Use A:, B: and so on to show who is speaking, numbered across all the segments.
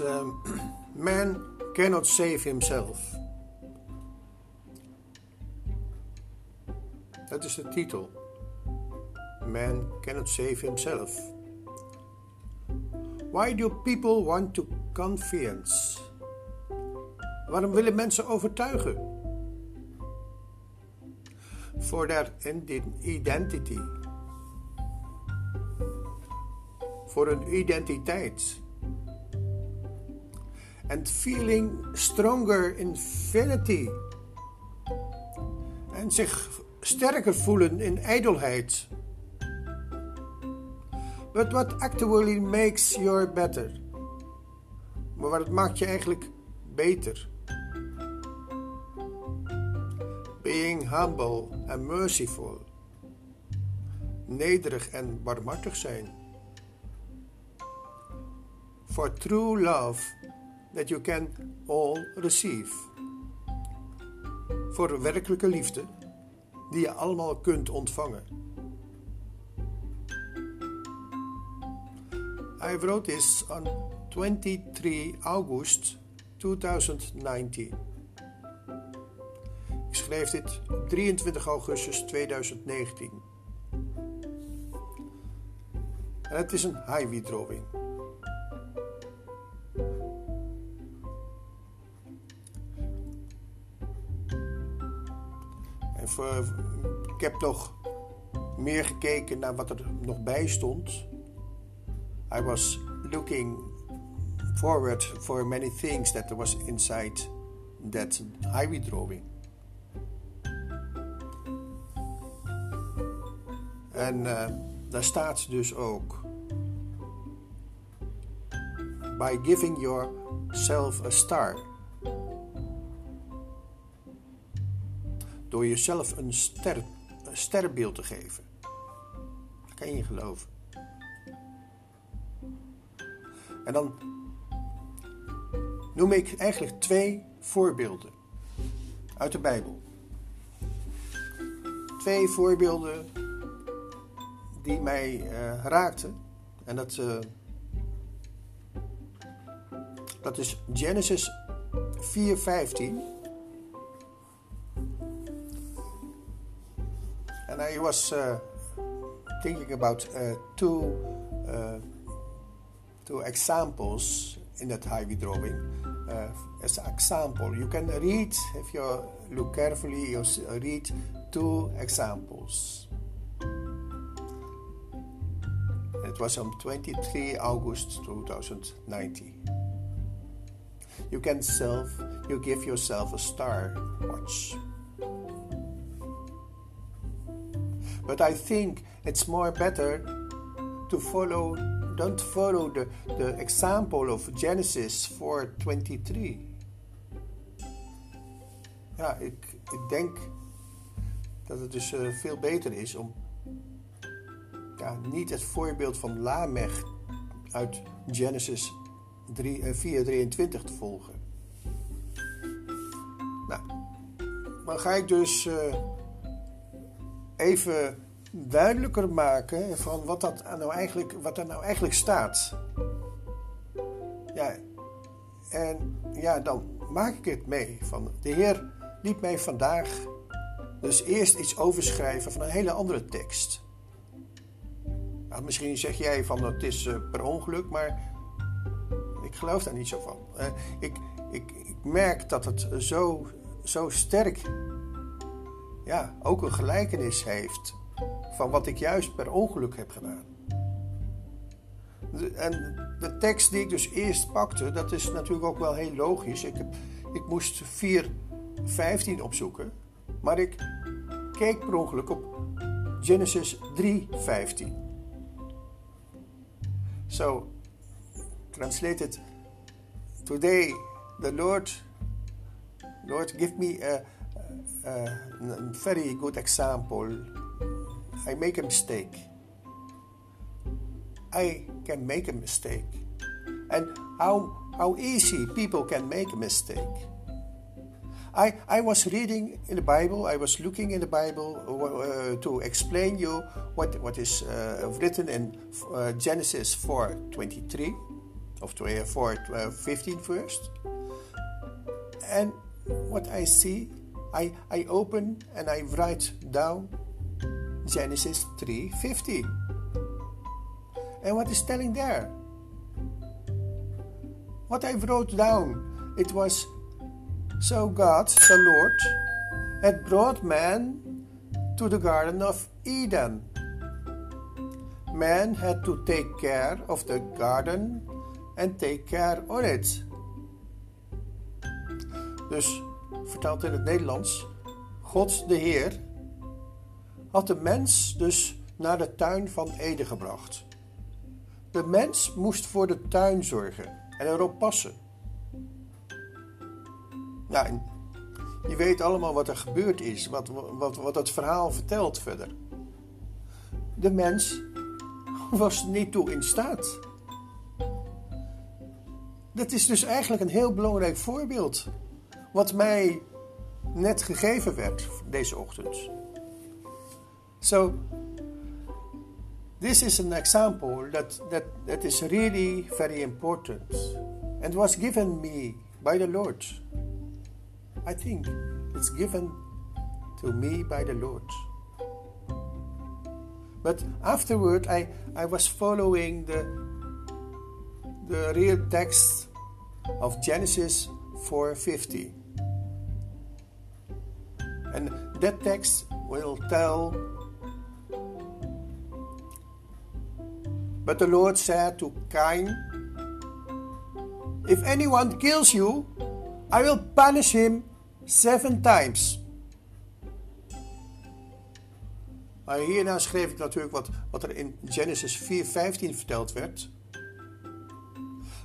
A: is um, Man Cannot Save Himself. Dat is de titel. Man Cannot Save Himself. Why do people want to convince? Waarom willen mensen overtuigen? For their identity. Voor een identiteit. And feeling stronger infinity. En zich sterker voelen in ijdelheid. But what actually makes you better? Maar wat maakt je eigenlijk beter? Being humble and merciful. Nederig en barmhartig zijn. For true love that you can all receive. Voor werkelijke liefde die je allemaal kunt ontvangen. I wrote this on 23 August 2019. Ik schreef dit op 23 augustus 2019. En het is een highway drawing. En voor, ik heb nog meer gekeken naar wat er nog bij stond. I was looking forward for many things that was inside that highway drawing. En uh, daar staat dus ook: By giving yourself a star. Door jezelf een, ster, een sterrenbeeld te geven. Dat kan je geloven. En dan noem ik eigenlijk twee voorbeelden uit de Bijbel. Twee voorbeelden die mij uh, raakten. En dat, uh, dat is Genesis 4:15. And I was uh, thinking about two two examples in that highway drawing. Uh, as an example, you can read, if you look carefully, you read two examples. It was on 23 August 2019. You can self, you give yourself a star watch. But I think it's more better to follow don't follow the, the example of Genesis 4:23. Ja, ik, ik denk dat het dus uh, veel beter is om ja, niet het voorbeeld van Lamech uit Genesis 3, uh, 4:23 te volgen. Nou, dan ga ik dus uh, even duidelijker maken van wat, dat nou eigenlijk, wat er nou eigenlijk staat. Ja, en ja, dan maak ik het mee. Van de Heer liet mij vandaag dus eerst iets overschrijven van een hele andere tekst. Nou, misschien zeg jij van het is uh, per ongeluk, maar ik geloof daar niet zo van. Ik, ik, ik merk dat het zo, zo sterk ja, ook een gelijkenis heeft van wat ik juist per ongeluk heb gedaan. En de tekst die ik dus eerst pakte, dat is natuurlijk ook wel heel logisch. Ik, heb, ik moest 4:15 opzoeken, maar ik keek per ongeluk op Genesis 3:15. So, translated, today the Lord, Lord, give me a, a very good example I make a mistake. I can make a mistake. And how, how easy people can make a mistake. I, I was reading in the Bible, I was looking in the Bible uh, to explain you what, what is uh, written in uh, Genesis 4.23. of 4, 15 first. And what I see, I, I open and I write down Genesis 3:50. And what is telling there? What I wrote down, it was so God, the Lord, had brought man to the Garden of Eden. Man had to take care of the garden and take care on it. Dus, vertaald in het Nederlands, God de Heer had de mens dus naar de tuin van Eden gebracht. De mens moest voor de tuin zorgen en erop passen. Nou, je weet allemaal wat er gebeurd is, wat, wat, wat het verhaal vertelt verder. De mens was niet toe in staat. Dat is dus eigenlijk een heel belangrijk voorbeeld, wat mij net gegeven werd deze ochtend. So, this is an example that, that, that is really very important and was given me by the Lord. I think it's given to me by the Lord. But afterward, I, I was following the, the real text of Genesis 4:50. And that text will tell But the Lord said to Cain, If anyone kills you, I will punish him seven times. Maar hierna schreef ik natuurlijk wat, wat er in Genesis 4:15 verteld werd.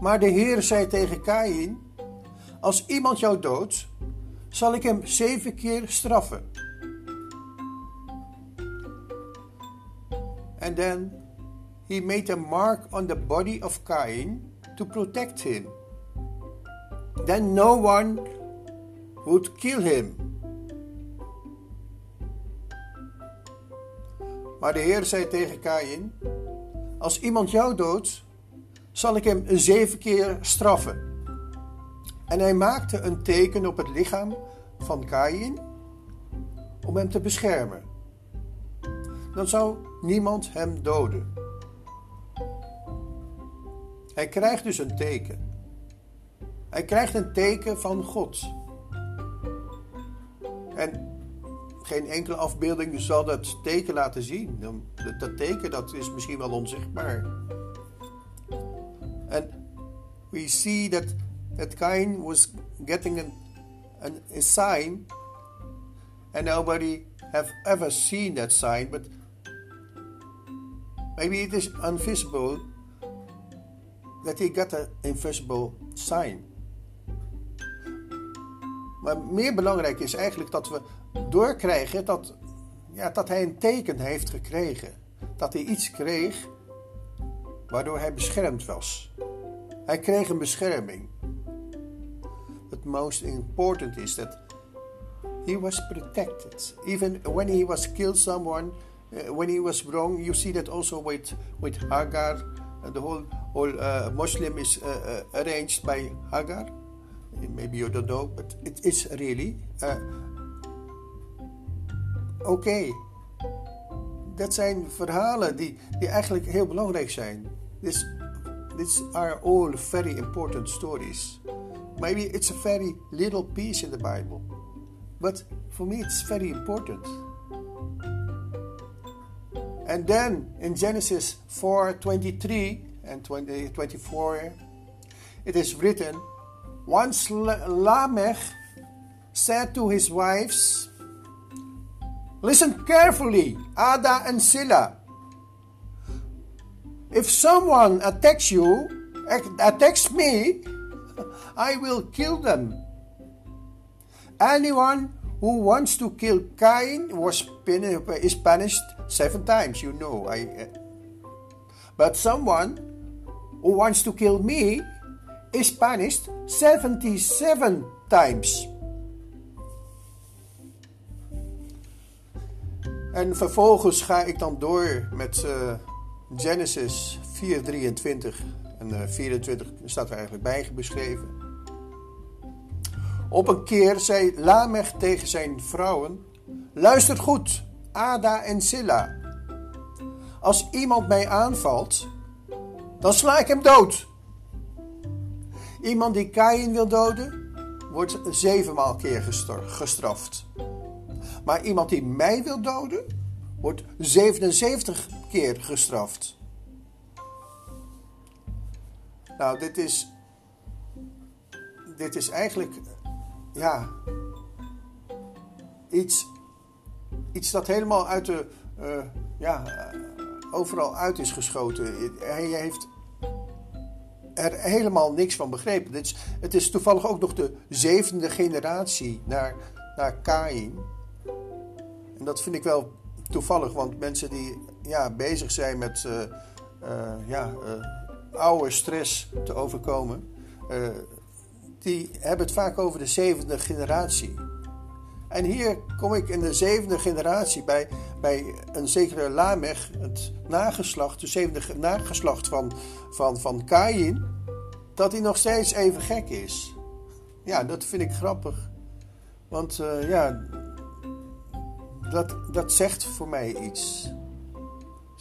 A: Maar de Heer zei tegen Kain: Als iemand jou doodt, zal ik hem zeven keer straffen. And then he made a mark on the body of Cain to protect him. Then no one would kill him. Maar de Heer zei tegen Kain: Als iemand jou doodt, zal ik hem zeven keer straffen. En hij maakte een teken op het lichaam van Kain om hem te beschermen. Dan zou niemand hem doden. Hij krijgt dus een teken. Hij krijgt een teken van God. En geen enkele afbeelding zal dat teken laten zien. Dat, teken dat is misschien wel onzichtbaar. And we see that that Cain was getting an, an, a sign, and nobody have ever seen that sign, but maybe it is invisible that he got an invisible sign. Maar meer belangrijk is eigenlijk dat we doorkrijgen dat, ja, dat hij een teken heeft gekregen. Dat hij iets kreeg waardoor hij beschermd was. Hij kreeg een bescherming. Most important is that he was protected. Even when he was killed someone, uh, when he was wrong, you see that also with, with Hagar. Uh, the whole, whole uh, Muslim is arranged by Hagar. Maybe you don't know, but it is really. Okay. dat zijn verhalen die, die eigenlijk heel belangrijk zijn. This, these are all very important stories. Maybe it's a very little piece in the Bible, but for me it's very important. And then in Genesis 4 23 and 20, 24, it is written Once Lamech said to his wives, Listen carefully, Ada and Silla. If someone attacks you, attacks me, I will kill them. Anyone who wants to kill Cain was is punished seven times, you know. I, but someone who wants to kill me is punished 77 times. En vervolgens ga ik dan door met uh, Genesis 4:23 En 24 staat er eigenlijk bij beschreven. Op een keer zei Lamech tegen zijn vrouwen: Luister goed, Ada en Silla. Als iemand mij aanvalt, dan sla ik hem dood. Iemand die Kain wil doden, wordt zevenmaal keer gestraft. Maar iemand die mij wil doden, wordt 77 gestraft. Nou, dit is. Dit is eigenlijk. Ja. Iets. Iets dat helemaal uit de. Uh, ja. overal uit is geschoten. Hij heeft er helemaal niks van begrepen. Het is, het is toevallig ook nog de zevende generatie naar, naar Kain. En dat vind ik wel toevallig, want mensen die ja, bezig zijn met uh, uh, ja, uh, oude stress te overkomen, die hebben het vaak over de zevende generatie. En hier kom ik in de zevende generatie bij, bij een zekere Lamech, het nageslacht, de zevende nageslacht van, van, van Kain, dat hij nog steeds even gek is. Ja, dat vind ik grappig. Want ja, dat, dat zegt voor mij iets.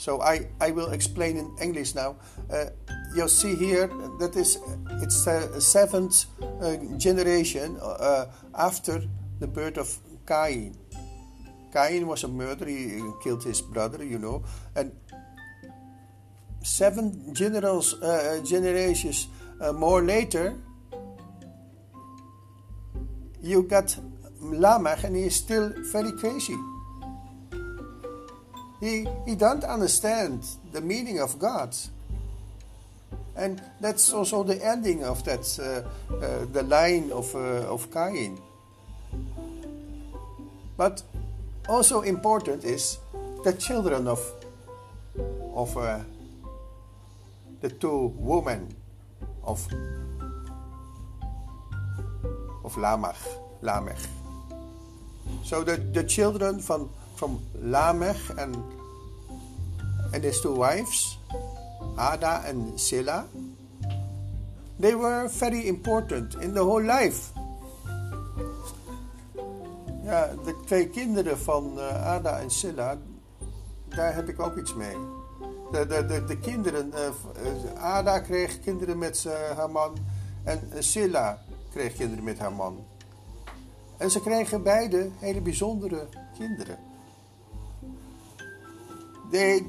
A: So I, I will explain in English now. Uh, you'll see here that is it's the seventh uh, generation uh, after the birth of Cain. Cain was a murderer; he killed his brother, you know, and seven generals, uh, generations uh, more later, you got Lamech, and he is still very crazy. He, he don't understand the meaning of God. And that's also the ending of that, uh, uh, the line of, uh, of Cain. But also important is the children of, of uh, the two women of, of Lamech. Lamech. So the, the children from from Lamech and, and his two wives, Ada and Silla, they were very important in the whole life. Ja, de twee kinderen van uh, Ada en Silla, daar heb ik ook iets mee. De, de, de, de kinderen, uh, Ada kreeg kinderen met haar man en Silla kreeg kinderen met haar man. En ze kregen beide hele bijzondere kinderen. They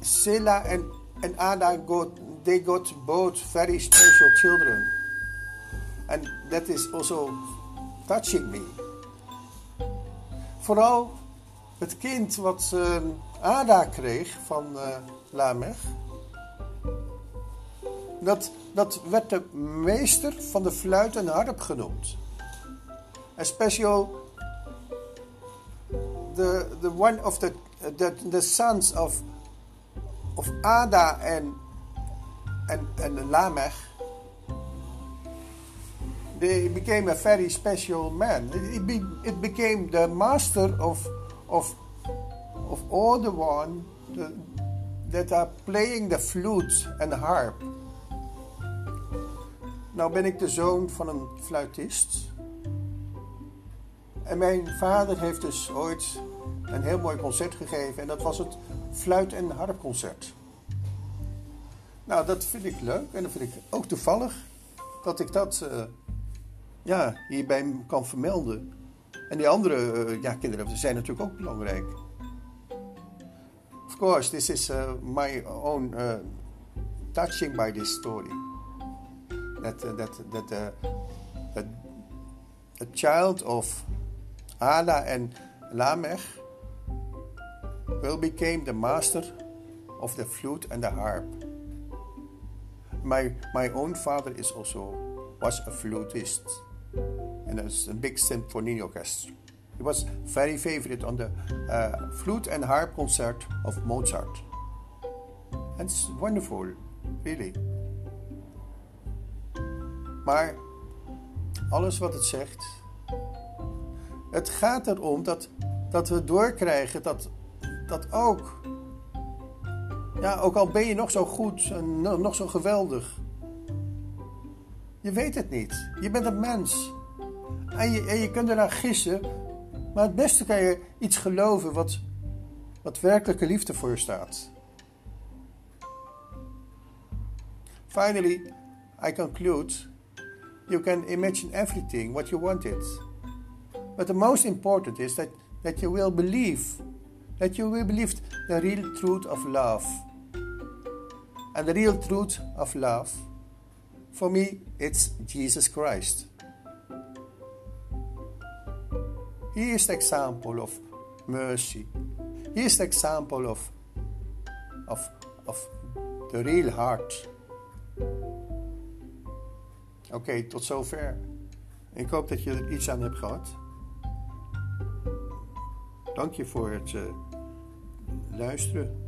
A: Sela and, and Ada got they got both very special children. And that is also touching me. Vooral het kind wat uh, Ada kreeg van uh, Lamech. Dat, dat werd de meester van de fluit en harp genoemd. Especially the, the one of the the, the sons of, of Ada and, and, and Lamech, they became a very special man. It, be, it became the master of, of, of all the one the, that are playing the flute and harp. Nou ben ik de zoon van een fluitist. En mijn vader heeft dus ooit een heel mooi concert gegeven. En dat was het fluit- en harpconcert. Nou, dat vind ik leuk. En dat vind ik ook toevallig dat ik dat uh, ja, hierbij kan vermelden. En die andere uh, ja, kinderen zijn natuurlijk ook belangrijk. Of course, this is uh, my own touching by this story. That, that, that a, a child of and Lamech Will became the master of the flute and the harp. My, my own father is also was a flutist was a big symphony orchestra. He was very favorite on the uh, flute and harp concert of Mozart. And it's wonderful, really. Maar alles wat het zegt, het gaat erom dat, dat we doorkrijgen dat dat ook. Ja, ook al ben je nog zo goed en nog zo geweldig. Je weet het niet. Je bent een mens. En je, en je kunt eraan gissen. Maar het beste kan je iets geloven wat, wat werkelijke liefde voor je staat. Finally, I conclude you can imagine everything what you wanted. But the most important is that, that you will believe, that you will believe the real truth of love. And the real truth of love, for me, it's Jesus Christ. He is the example of mercy. He is the example of, of, of the real heart. Oké, tot zover. Ik hoop dat je er iets aan hebt gehad. Dank je voor het uh, luisteren.